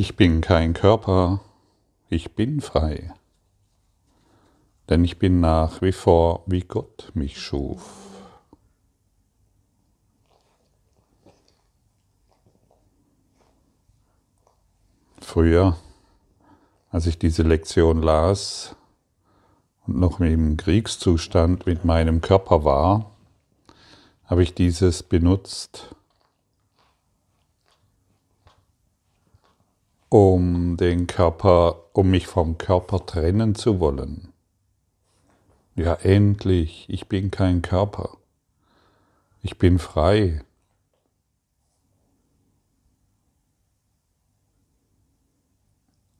Ich bin kein Körper, ich bin frei, denn ich bin nach wie vor, wie Gott mich schuf. Früher, als ich diese Lektion las und noch im Kriegszustand mit meinem Körper war, habe ich dieses benutzt, um den Körper, um mich vom Körper trennen zu wollen. Ja, endlich, ich bin kein Körper. Ich bin frei.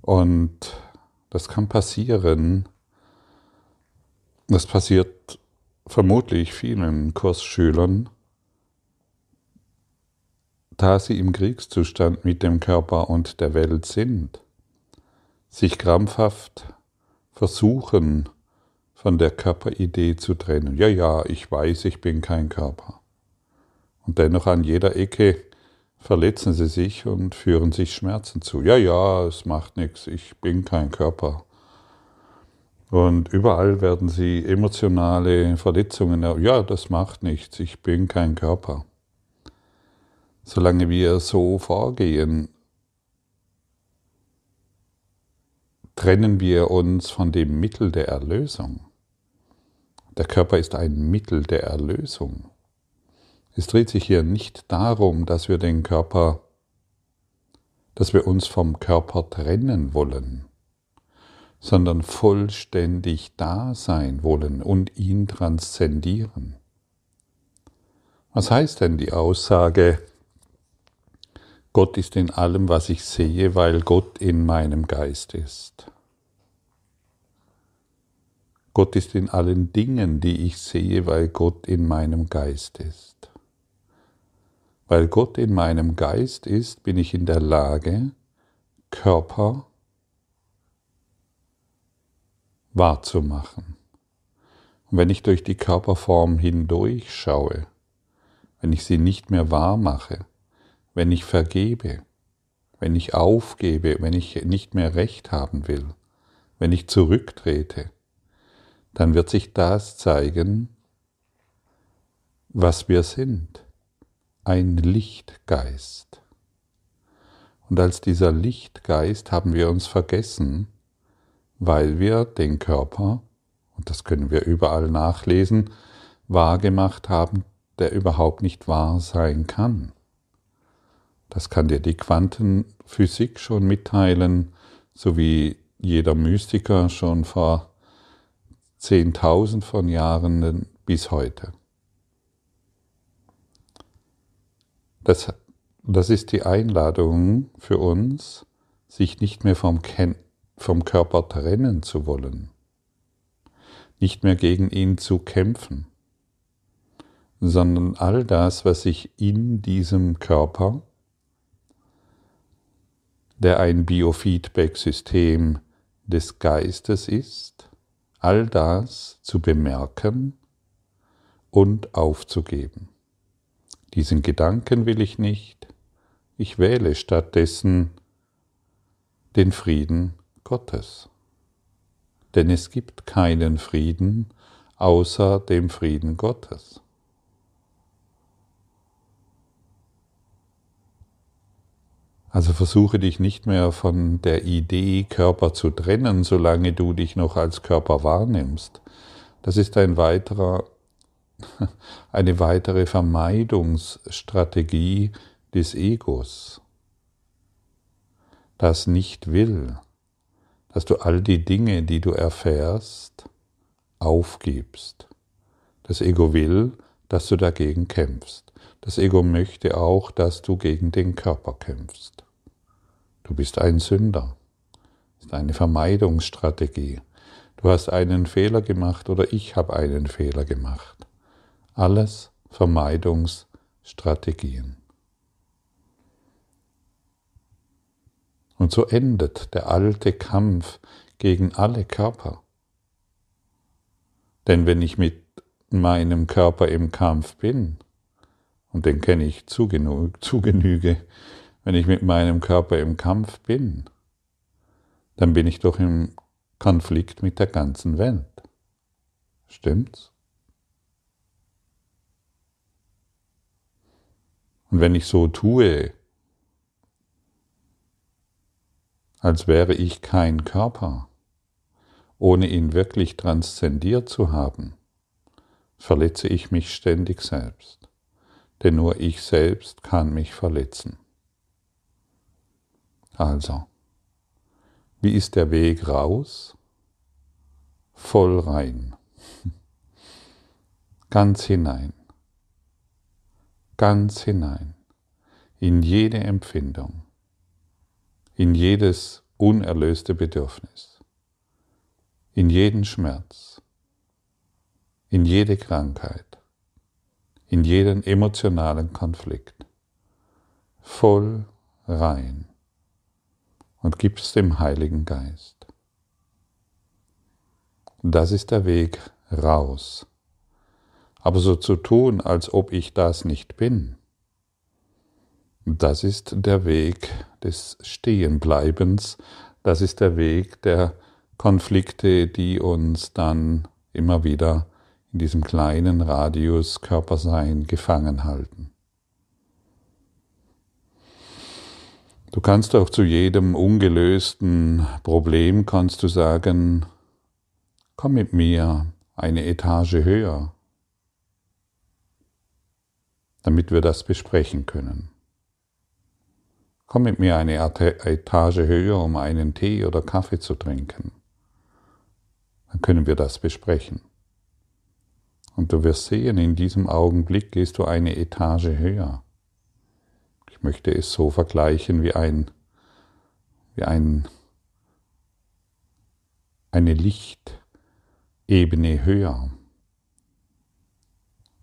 Und das kann passieren. Das passiert vermutlich vielen Kursschülern, da sie im Kriegszustand mit dem Körper und der Welt sind, sich krampfhaft versuchen, von der Körperidee zu trennen. Ja, ja, ich weiß, ich bin kein Körper. Und dennoch an jeder Ecke verletzen sie sich und führen sich Schmerzen zu. Ja, ja, es macht nichts, ich bin kein Körper. Und überall werden sie emotionale Verletzungen. Ja, das macht nichts, ich bin kein Körper. Solange wir so vorgehen, trennen wir uns von dem Mittel der Erlösung. Der Körper ist ein Mittel der Erlösung. Es dreht sich hier nicht darum, dass wir den Körper, dass wir uns vom Körper trennen wollen, sondern vollständig da sein wollen und ihn transzendieren. Was heißt denn die Aussage, Gott ist in allem, was ich sehe, weil Gott in meinem Geist ist. Gott ist in allen Dingen, die ich sehe, weil Gott in meinem Geist ist. Weil Gott in meinem Geist ist, bin ich in der Lage, Körper wahrzumachen. Und wenn ich durch die Körperform hindurch schaue, wenn ich sie nicht mehr wahr mache, wenn ich vergebe, wenn ich aufgebe, wenn ich nicht mehr recht haben will, wenn ich zurücktrete, dann wird sich das zeigen, was wir sind, ein Lichtgeist. Und als dieser Lichtgeist haben wir uns vergessen, weil wir den Körper, und das können wir überall nachlesen, wahrgemacht haben, der überhaupt nicht wahr sein kann. Das kann dir die Quantenphysik schon mitteilen, so wie jeder Mystiker schon vor 10.000 von Jahren bis heute. Das, das ist die Einladung für uns, sich nicht mehr vom, vom Körper trennen zu wollen, nicht mehr gegen ihn zu kämpfen, sondern all das, was sich in diesem Körper der ein Biofeedback-System des Geistes ist, all das zu bemerken und aufzugeben. Diesen Gedanken will ich nicht, ich wähle stattdessen den Frieden Gottes. Denn es gibt keinen Frieden außer dem Frieden Gottes. Also versuche dich nicht mehr von der Idee Körper zu trennen, solange du dich noch als Körper wahrnimmst. Das ist ein weiterer, eine weitere Vermeidungsstrategie des Egos, das nicht will, dass du all die Dinge, die du erfährst, aufgibst. Das Ego will, dass du dagegen kämpfst. Das Ego möchte auch, dass du gegen den Körper kämpfst. Du bist ein Sünder. Das ist eine Vermeidungsstrategie. Du hast einen Fehler gemacht oder ich habe einen Fehler gemacht. Alles Vermeidungsstrategien. Und so endet der alte Kampf gegen alle Körper. Denn wenn ich mit meinem Körper im Kampf bin, und den kenne ich zu, genug, zu Genüge, wenn ich mit meinem Körper im Kampf bin, dann bin ich doch im Konflikt mit der ganzen Welt. Stimmt's? Und wenn ich so tue, als wäre ich kein Körper, ohne ihn wirklich transzendiert zu haben, verletze ich mich ständig selbst, denn nur ich selbst kann mich verletzen. Also, wie ist der Weg raus? Voll rein, ganz hinein, ganz hinein, in jede Empfindung, in jedes unerlöste Bedürfnis, in jeden Schmerz, in jede Krankheit, in jeden emotionalen Konflikt, voll rein und gibst dem Heiligen Geist. Das ist der Weg raus. Aber so zu tun, als ob ich das nicht bin, das ist der Weg des Stehenbleibens, das ist der Weg der Konflikte, die uns dann immer wieder in diesem kleinen Radius Körpersein gefangen halten. Du kannst auch zu jedem ungelösten Problem kannst du sagen, komm mit mir eine Etage höher, damit wir das besprechen können. Komm mit mir eine Etage höher, um einen Tee oder Kaffee zu trinken. Dann können wir das besprechen. Und du wirst sehen, in diesem Augenblick gehst du eine Etage höher. Ich möchte es so vergleichen wie ein, wie ein, eine Lichtebene höher.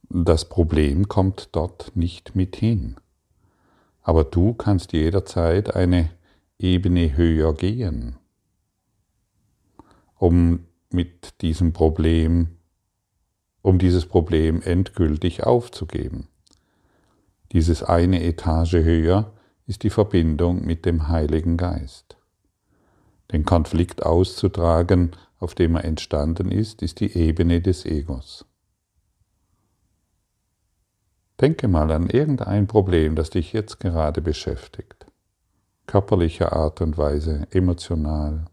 Das Problem kommt dort nicht mit hin. Aber du kannst jederzeit eine Ebene höher gehen, um mit diesem Problem, um dieses Problem endgültig aufzugeben. Dieses eine Etage höher ist die Verbindung mit dem Heiligen Geist. Den Konflikt auszutragen, auf dem er entstanden ist, ist die Ebene des Egos. Denke mal an irgendein Problem, das dich jetzt gerade beschäftigt. Körperlicher Art und Weise, emotional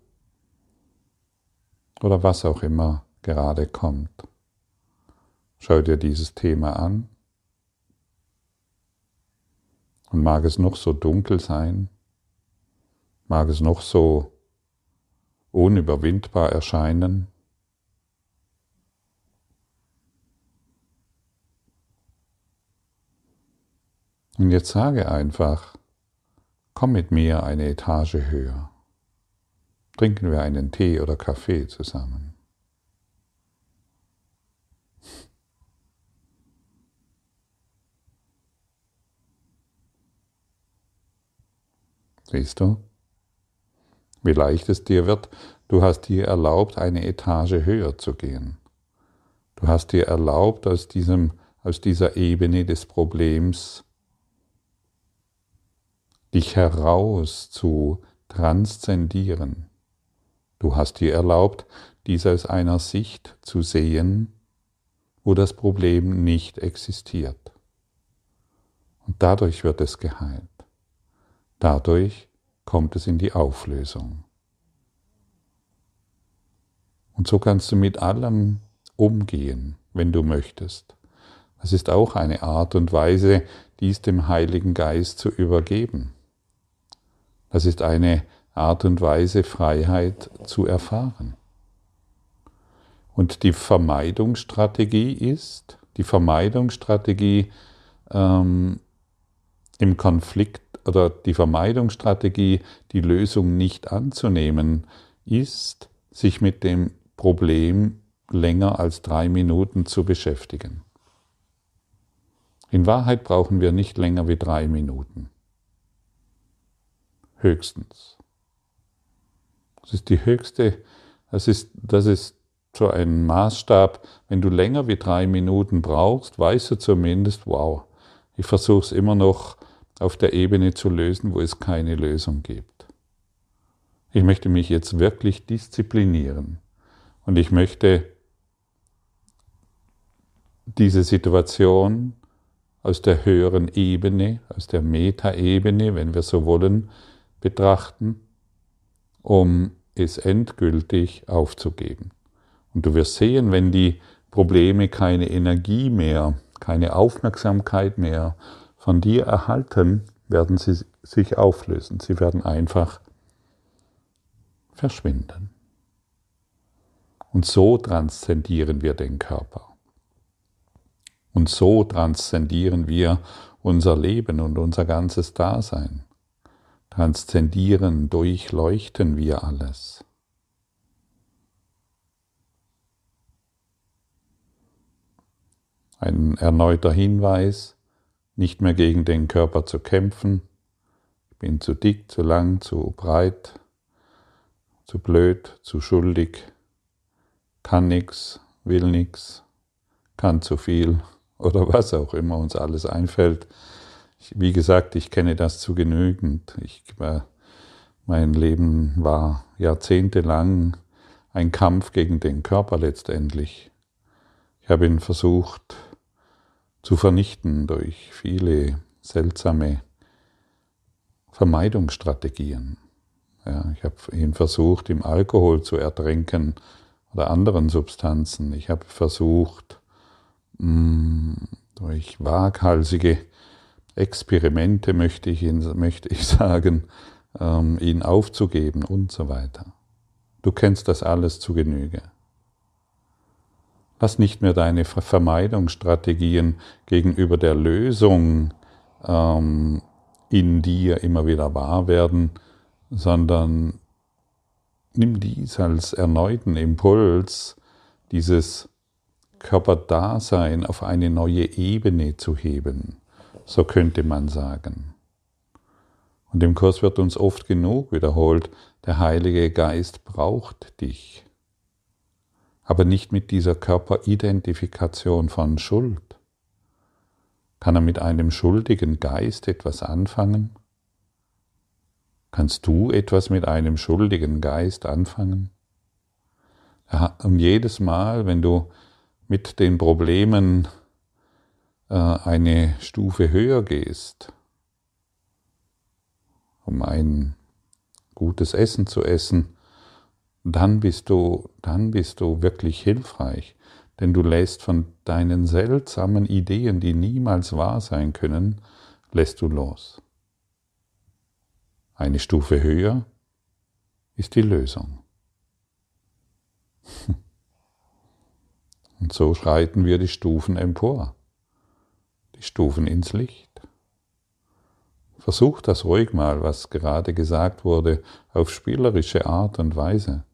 oder was auch immer gerade kommt. Schau dir dieses Thema an und mag es noch so dunkel sein, mag es noch so unüberwindbar erscheinen, Und jetzt sage einfach, komm mit mir eine Etage höher. Trinken wir einen Tee oder Kaffee zusammen. Siehst du, wie leicht es dir wird? Du hast dir erlaubt, eine Etage höher zu gehen. Du hast dir erlaubt, aus, diesem, aus dieser Ebene des Problems dich heraus zu transzendieren. Du hast dir erlaubt, dies aus einer Sicht zu sehen, wo das Problem nicht existiert. Und dadurch wird es geheilt. Dadurch kommt es in die Auflösung. Und so kannst du mit allem umgehen, wenn du möchtest. Das ist auch eine Art und Weise, dies dem Heiligen Geist zu übergeben. Das ist eine Art und Weise, Freiheit zu erfahren. Und die Vermeidungsstrategie ist, die Vermeidungsstrategie ähm, im Konflikt oder die Vermeidungsstrategie, die Lösung nicht anzunehmen, ist, sich mit dem Problem länger als drei Minuten zu beschäftigen. In Wahrheit brauchen wir nicht länger wie drei Minuten. Höchstens. Das ist die höchste, das ist, das ist so ein Maßstab. Wenn du länger wie drei Minuten brauchst, weißt du zumindest, wow, ich versuche es immer noch auf der Ebene zu lösen, wo es keine Lösung gibt. Ich möchte mich jetzt wirklich disziplinieren und ich möchte diese Situation aus der höheren Ebene, aus der Metaebene, wenn wir so wollen, betrachten, um es endgültig aufzugeben. Und du wirst sehen, wenn die Probleme keine Energie mehr, keine Aufmerksamkeit mehr von dir erhalten, werden sie sich auflösen. Sie werden einfach verschwinden. Und so transzendieren wir den Körper. Und so transzendieren wir unser Leben und unser ganzes Dasein. Transzendieren, durchleuchten wir alles. Ein erneuter Hinweis, nicht mehr gegen den Körper zu kämpfen. Ich bin zu dick, zu lang, zu breit, zu blöd, zu schuldig, kann nichts, will nichts, kann zu viel oder was auch immer uns alles einfällt. Ich, wie gesagt, ich kenne das zu genügend. Ich, mein Leben war jahrzehntelang ein Kampf gegen den Körper letztendlich. Ich habe ihn versucht zu vernichten durch viele seltsame Vermeidungsstrategien. Ja, ich habe ihn versucht, im Alkohol zu ertränken oder anderen Substanzen. Ich habe versucht, mm, durch waghalsige Experimente, möchte ich, ihn, möchte ich sagen, ähm, ihn aufzugeben und so weiter. Du kennst das alles zu Genüge. Lass nicht mehr deine Vermeidungsstrategien gegenüber der Lösung ähm, in dir immer wieder wahr werden, sondern nimm dies als erneuten Impuls, dieses Körperdasein auf eine neue Ebene zu heben. So könnte man sagen. Und im Kurs wird uns oft genug wiederholt, der Heilige Geist braucht dich aber nicht mit dieser Körperidentifikation von Schuld. Kann er mit einem schuldigen Geist etwas anfangen? Kannst du etwas mit einem schuldigen Geist anfangen? Und jedes Mal, wenn du mit den Problemen äh, eine Stufe höher gehst, um ein gutes Essen zu essen, dann bist du, dann bist du wirklich hilfreich, denn du lässt von deinen seltsamen Ideen, die niemals wahr sein können, lässt du los. Eine Stufe höher ist die Lösung. Und so schreiten wir die Stufen empor, die Stufen ins Licht. Versuch das ruhig mal, was gerade gesagt wurde, auf spielerische Art und Weise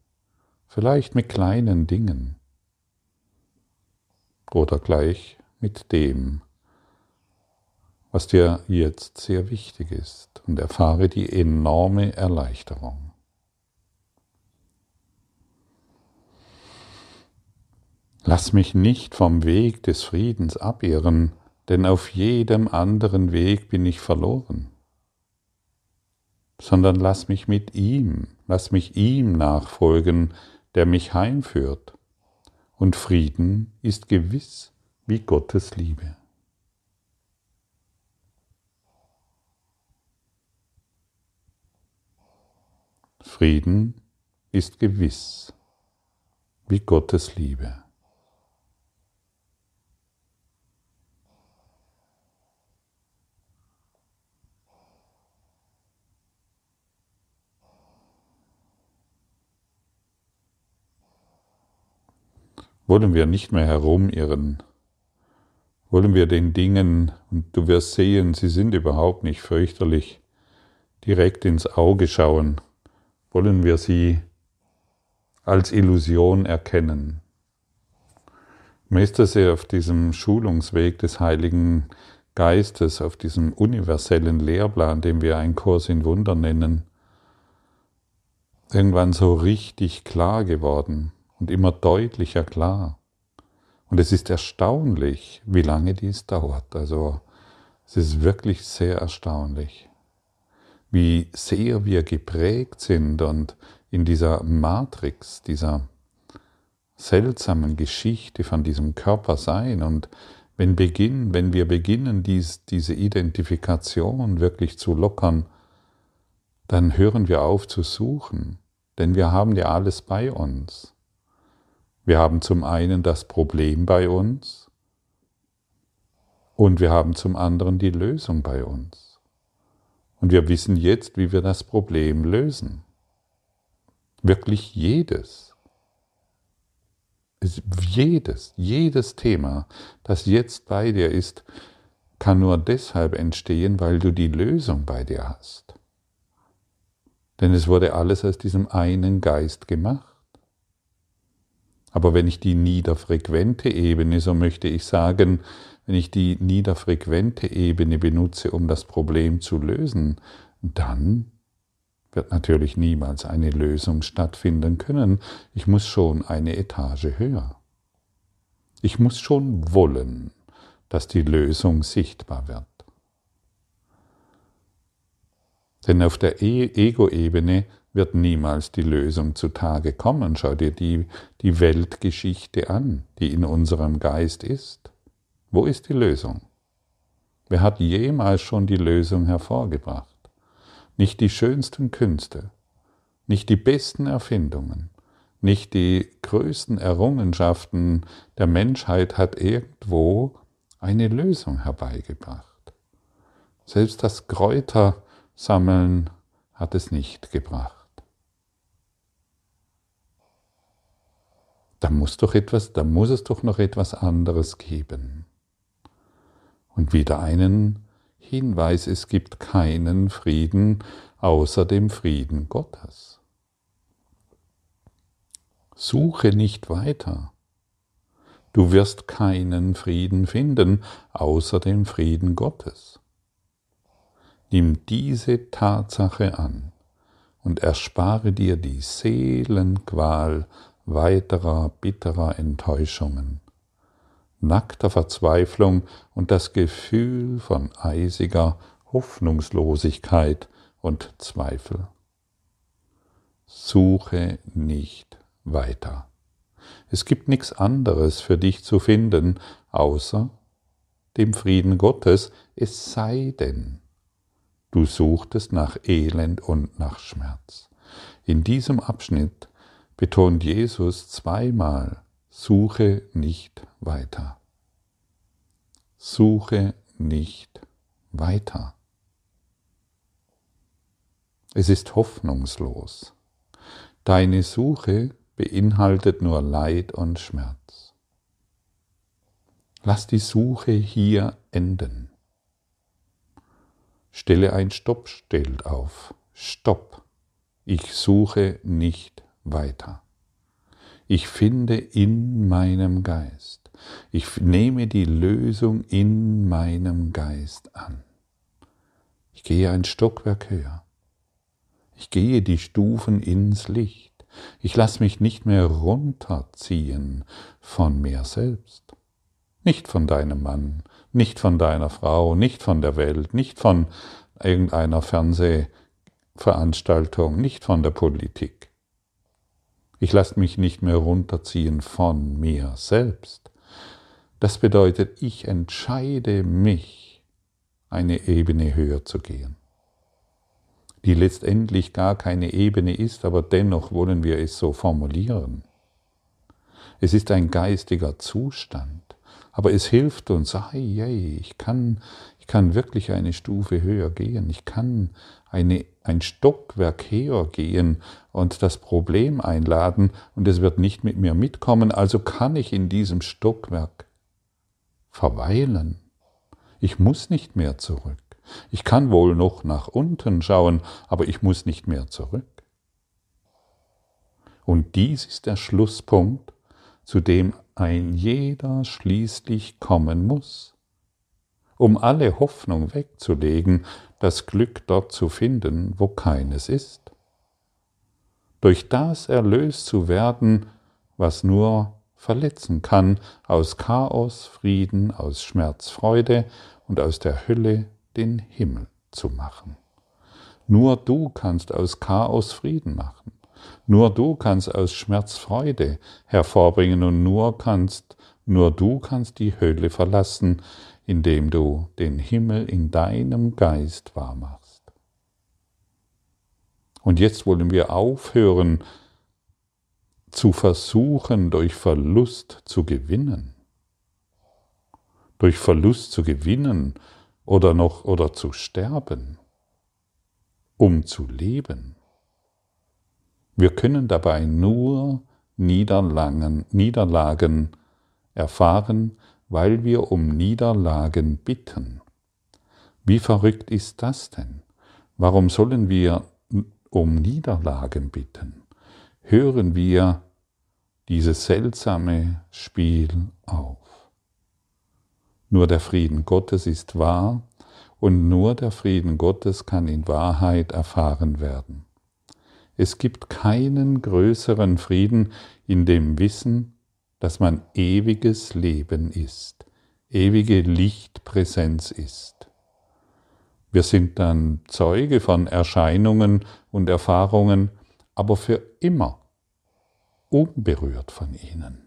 vielleicht mit kleinen Dingen oder gleich mit dem, was dir jetzt sehr wichtig ist und erfahre die enorme Erleichterung. Lass mich nicht vom Weg des Friedens abirren, denn auf jedem anderen Weg bin ich verloren, sondern lass mich mit ihm, lass mich ihm nachfolgen, der mich heimführt. Und Frieden ist gewiss wie Gottes Liebe. Frieden ist gewiss wie Gottes Liebe. Wollen wir nicht mehr herumirren, wollen wir den Dingen, und du wirst sehen, sie sind überhaupt nicht fürchterlich, direkt ins Auge schauen, wollen wir sie als Illusion erkennen. Mir ist das auf diesem Schulungsweg des Heiligen Geistes, auf diesem universellen Lehrplan, den wir einen Kurs in Wunder nennen, irgendwann so richtig klar geworden und immer deutlicher klar. Und es ist erstaunlich, wie lange dies dauert. Also Es ist wirklich sehr erstaunlich, wie sehr wir geprägt sind und in dieser Matrix, dieser seltsamen Geschichte von diesem Körpersein und wenn, beginn, wenn wir beginnen, dies, diese Identifikation wirklich zu lockern, dann hören wir auf zu suchen, denn wir haben ja alles bei uns. Wir haben zum einen das Problem bei uns und wir haben zum anderen die Lösung bei uns. Und wir wissen jetzt, wie wir das Problem lösen. Wirklich jedes jedes, jedes Thema, das jetzt bei dir ist, kann nur deshalb entstehen, weil du die Lösung bei dir hast. Denn es wurde alles aus diesem einen Geist gemacht. Aber wenn ich die niederfrequente Ebene, so möchte ich sagen, wenn ich die niederfrequente Ebene benutze, um das Problem zu lösen, dann wird natürlich niemals eine Lösung stattfinden können. Ich muss schon eine Etage höher. Ich muss schon wollen, dass die Lösung sichtbar wird. Denn auf der e-, Ego-Ebene wird niemals die Lösung zutage kommen. Schau dir die, die Weltgeschichte an, die in unserem Geist ist. Wo ist die Lösung? Wer hat jemals schon die Lösung hervorgebracht? nicht die schönsten Künste, nicht die besten Erfindungen, nicht die größten Errungenschaften der Menschheit hat irgendwo eine Lösung herbeigebracht. Selbst das Kräutersammeln hat es nicht gebracht. Da muss doch etwas, da muss es doch noch etwas anderes geben. Und wieder einen Hinweis, es gibt keinen Frieden außer dem Frieden Gottes. Suche nicht weiter. Du wirst keinen Frieden finden außer dem Frieden Gottes. Nimm diese Tatsache an und erspare dir die Seelenqual weiterer bitterer Enttäuschungen nackter Verzweiflung und das Gefühl von eisiger Hoffnungslosigkeit und Zweifel. Suche nicht weiter. Es gibt nichts anderes für dich zu finden, außer dem Frieden Gottes, es sei denn, du suchtest nach Elend und nach Schmerz. In diesem Abschnitt betont Jesus zweimal, Suche nicht weiter. Suche nicht weiter. Es ist hoffnungslos. Deine Suche beinhaltet nur Leid und Schmerz. Lass die Suche hier enden. Stelle ein Stoppschild auf. Stopp. Ich suche nicht weiter. Ich finde in meinem Geist. Ich nehme die Lösung in meinem Geist an. Ich gehe ein Stockwerk höher. Ich gehe die Stufen ins Licht. Ich lasse mich nicht mehr runterziehen von mir selbst. Nicht von deinem Mann, nicht von deiner Frau, nicht von der Welt, nicht von irgendeiner Fernsehveranstaltung, nicht von der Politik. Ich lasse mich nicht mehr runterziehen von mir selbst. Das bedeutet, ich entscheide mich, eine Ebene höher zu gehen, die letztendlich gar keine Ebene ist, aber dennoch wollen wir es so formulieren. Es ist ein geistiger Zustand, aber es hilft uns, hey, ich kann, kann wirklich eine Stufe höher gehen, ich kann eine, ein Stockwerk höher gehen und das Problem einladen und es wird nicht mit mir mitkommen, also kann ich in diesem Stockwerk verweilen. Ich muss nicht mehr zurück. Ich kann wohl noch nach unten schauen, aber ich muss nicht mehr zurück. Und dies ist der Schlusspunkt, zu dem ein jeder schließlich kommen muss, um alle Hoffnung wegzulegen, das Glück dort zu finden, wo keines ist. Durch das erlöst zu werden, was nur verletzen kann, aus Chaos Frieden, aus Schmerz Freude und aus der Hölle den Himmel zu machen. Nur du kannst aus Chaos Frieden machen. Nur du kannst aus Schmerz Freude hervorbringen und nur kannst, nur du kannst die Hölle verlassen, indem du den Himmel in deinem Geist wahrmachst. Und jetzt wollen wir aufhören zu versuchen, durch Verlust zu gewinnen. Durch Verlust zu gewinnen oder noch oder zu sterben, um zu leben. Wir können dabei nur Niederlagen, Niederlagen erfahren, weil wir um Niederlagen bitten. Wie verrückt ist das denn? Warum sollen wir um Niederlagen bitten? Hören wir dieses seltsame Spiel auf. Nur der Frieden Gottes ist wahr und nur der Frieden Gottes kann in Wahrheit erfahren werden. Es gibt keinen größeren Frieden in dem Wissen, dass man ewiges Leben ist, ewige Lichtpräsenz ist. Wir sind dann Zeuge von Erscheinungen und Erfahrungen, aber für immer unberührt von ihnen.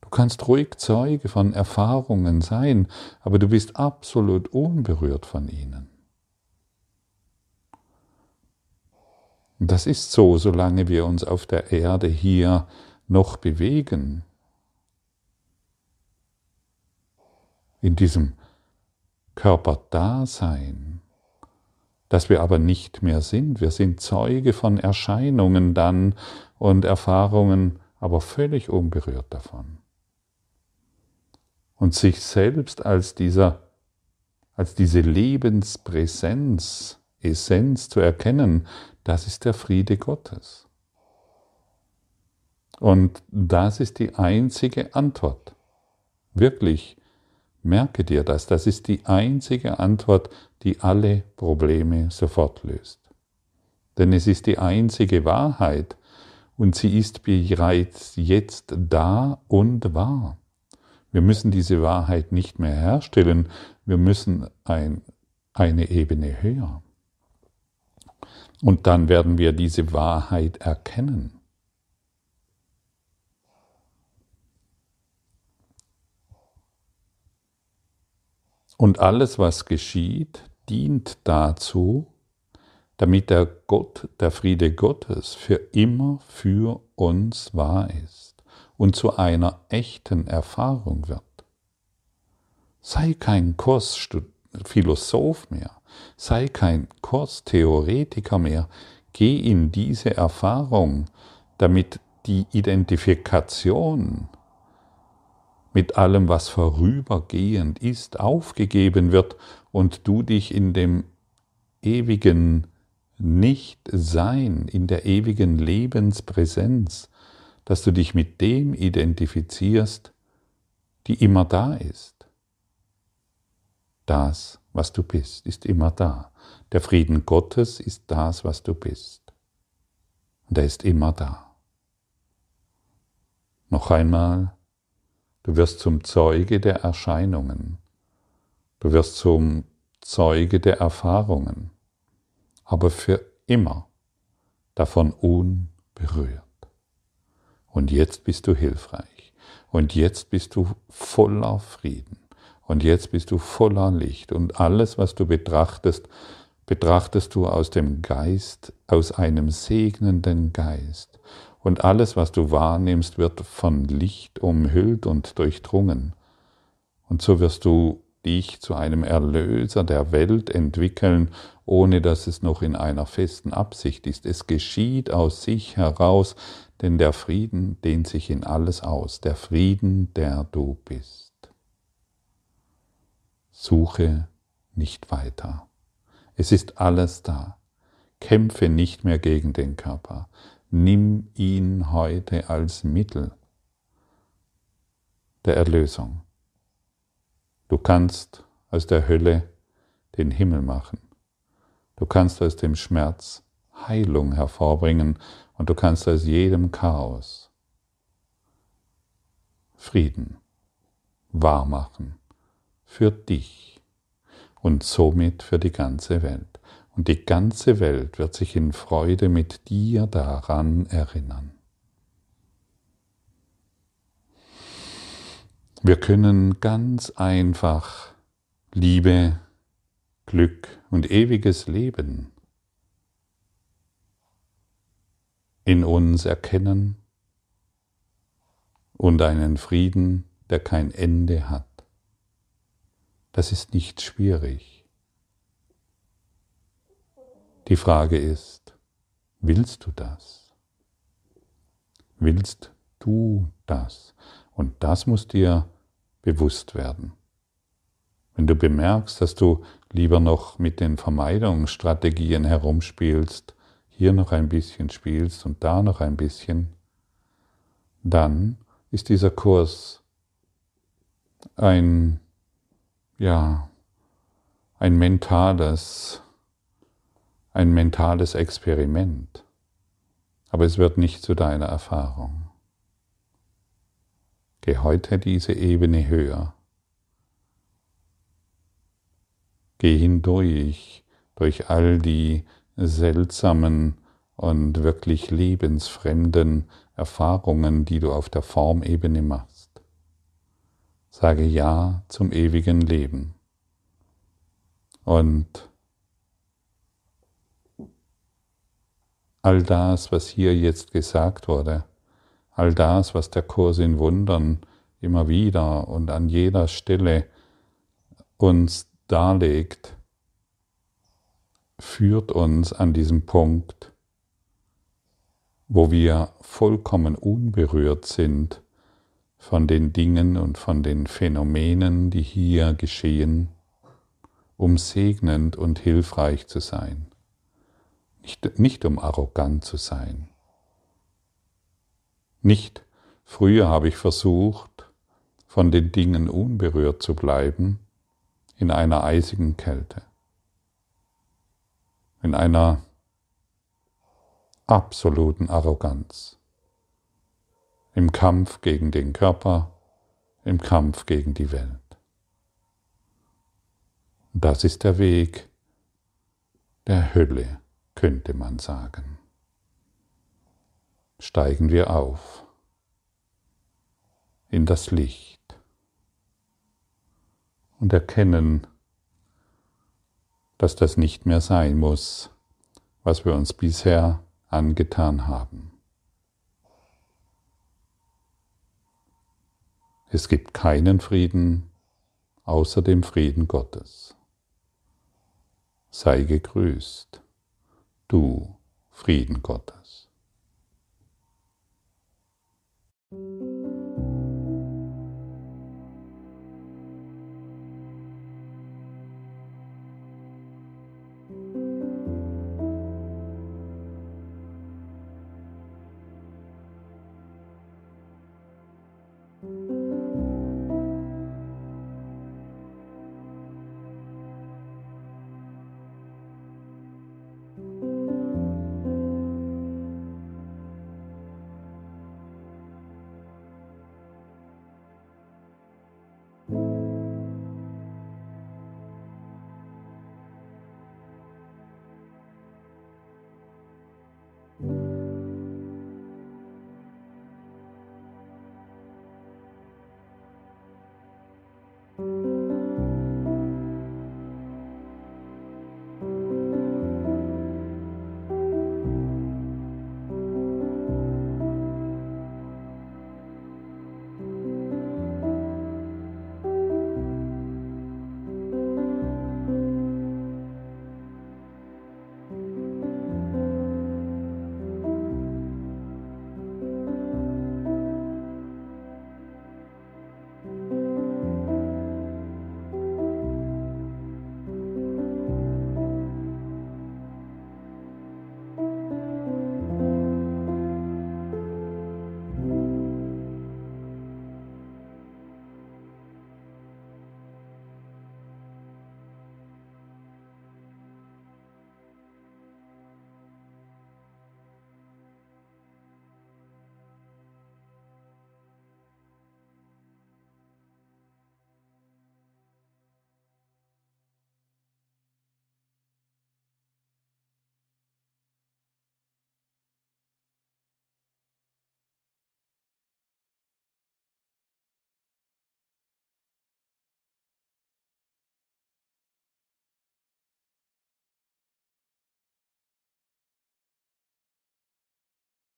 Du kannst ruhig Zeuge von Erfahrungen sein, aber du bist absolut unberührt von ihnen. Und das ist so, solange wir uns auf der Erde hier noch bewegen. In diesem Körperdasein, das wir aber nicht mehr sind. Wir sind Zeuge von Erscheinungen dann und Erfahrungen, aber völlig unberührt davon. Und sich selbst als dieser, als diese Lebenspräsenz, Essenz zu erkennen, das ist der Friede Gottes. Und das ist die einzige Antwort. Wirklich, merke dir das, das ist die einzige Antwort, die alle Probleme sofort löst. Denn es ist die einzige Wahrheit und sie ist bereits jetzt da und wahr. Wir müssen diese Wahrheit nicht mehr herstellen, wir müssen ein, eine Ebene höher. Und dann werden wir diese Wahrheit erkennen. Und alles, was geschieht, dient dazu, damit der Gott, der Friede Gottes für immer für uns wahr ist und zu einer echten Erfahrung wird. Sei kein Kursphilosoph mehr, sei kein Kurstheoretiker mehr, geh in diese Erfahrung, damit die Identifikation mit allem, was vorübergehend ist, aufgegeben wird und du dich in dem ewigen Nichtsein, in der ewigen Lebenspräsenz, dass du dich mit dem identifizierst, die immer da ist. Das, was du bist, ist immer da. Der Frieden Gottes ist das, was du bist. Und er ist immer da. Noch einmal, Du wirst zum Zeuge der Erscheinungen. Du wirst zum Zeuge der Erfahrungen, aber für immer davon unberührt. Und jetzt bist du hilfreich. Und jetzt bist du voller Frieden. Und jetzt bist du voller Licht. Und alles, was du betrachtest, betrachtest du aus dem Geist, aus einem segnenden Geist und alles, was du wahrnimmst, wird von Licht umhüllt und durchdrungen. Und so wirst du dich zu einem Erlöser der Welt entwickeln, ohne dass es noch in einer festen Absicht ist. Es geschieht aus sich heraus, denn der Frieden dehnt sich in alles aus, der Frieden, der du bist. Suche nicht weiter. Es ist alles da. Kämpfe nicht mehr gegen den Körper. Nimm ihn heute als Mittel der Erlösung. Du kannst aus der Hölle den Himmel machen. Du kannst aus dem Schmerz Heilung hervorbringen und du kannst aus jedem Chaos Frieden wahrmachen für dich und somit für die ganze Welt. Und die ganze Welt wird sich in Freude mit dir daran erinnern. Wir können ganz einfach Liebe, Glück und ewiges Leben in uns erkennen und einen Frieden, der kein Ende hat. Das ist nicht schwierig. Die Frage ist, willst du das? Willst du das? Und das muss dir bewusst werden. Wenn du bemerkst, dass du lieber noch mit den Vermeidungsstrategien herumspielst, hier noch ein bisschen spielst und da noch ein bisschen, dann ist dieser Kurs ein, ja, ein mentales, ein mentales Experiment. Aber es wird nicht zu deiner Erfahrung. Geh heute diese Ebene höher. Geh hindurch durch all die seltsamen und wirklich lebensfremden Erfahrungen, die du auf der Formebene machst. Sage Ja zum ewigen Leben. Und all das, was hier jetzt gesagt wurde, all das, was der Kurs in Wundern immer wieder und an jeder Stelle uns darlegt, führt uns an diesem Punkt, wo wir vollkommen unberührt sind von den Dingen und von den Phänomenen, die hier geschehen, um segnend und hilfreich zu sein, nicht, nicht um arrogant zu sein, nicht, früher habe ich versucht, von den Dingen unberührt zu bleiben in einer eisigen Kälte, in einer absoluten Arroganz, im Kampf gegen den Körper, im Kampf gegen die Welt. Das ist der Weg der Hölle, könnte man sagen steigen wir auf in das Licht und erkennen, dass das nicht mehr sein muss, was wir uns bisher angetan haben. Es gibt keinen Frieden außer dem Frieden Gottes. Sei gegrüßt, du Frieden Gottes.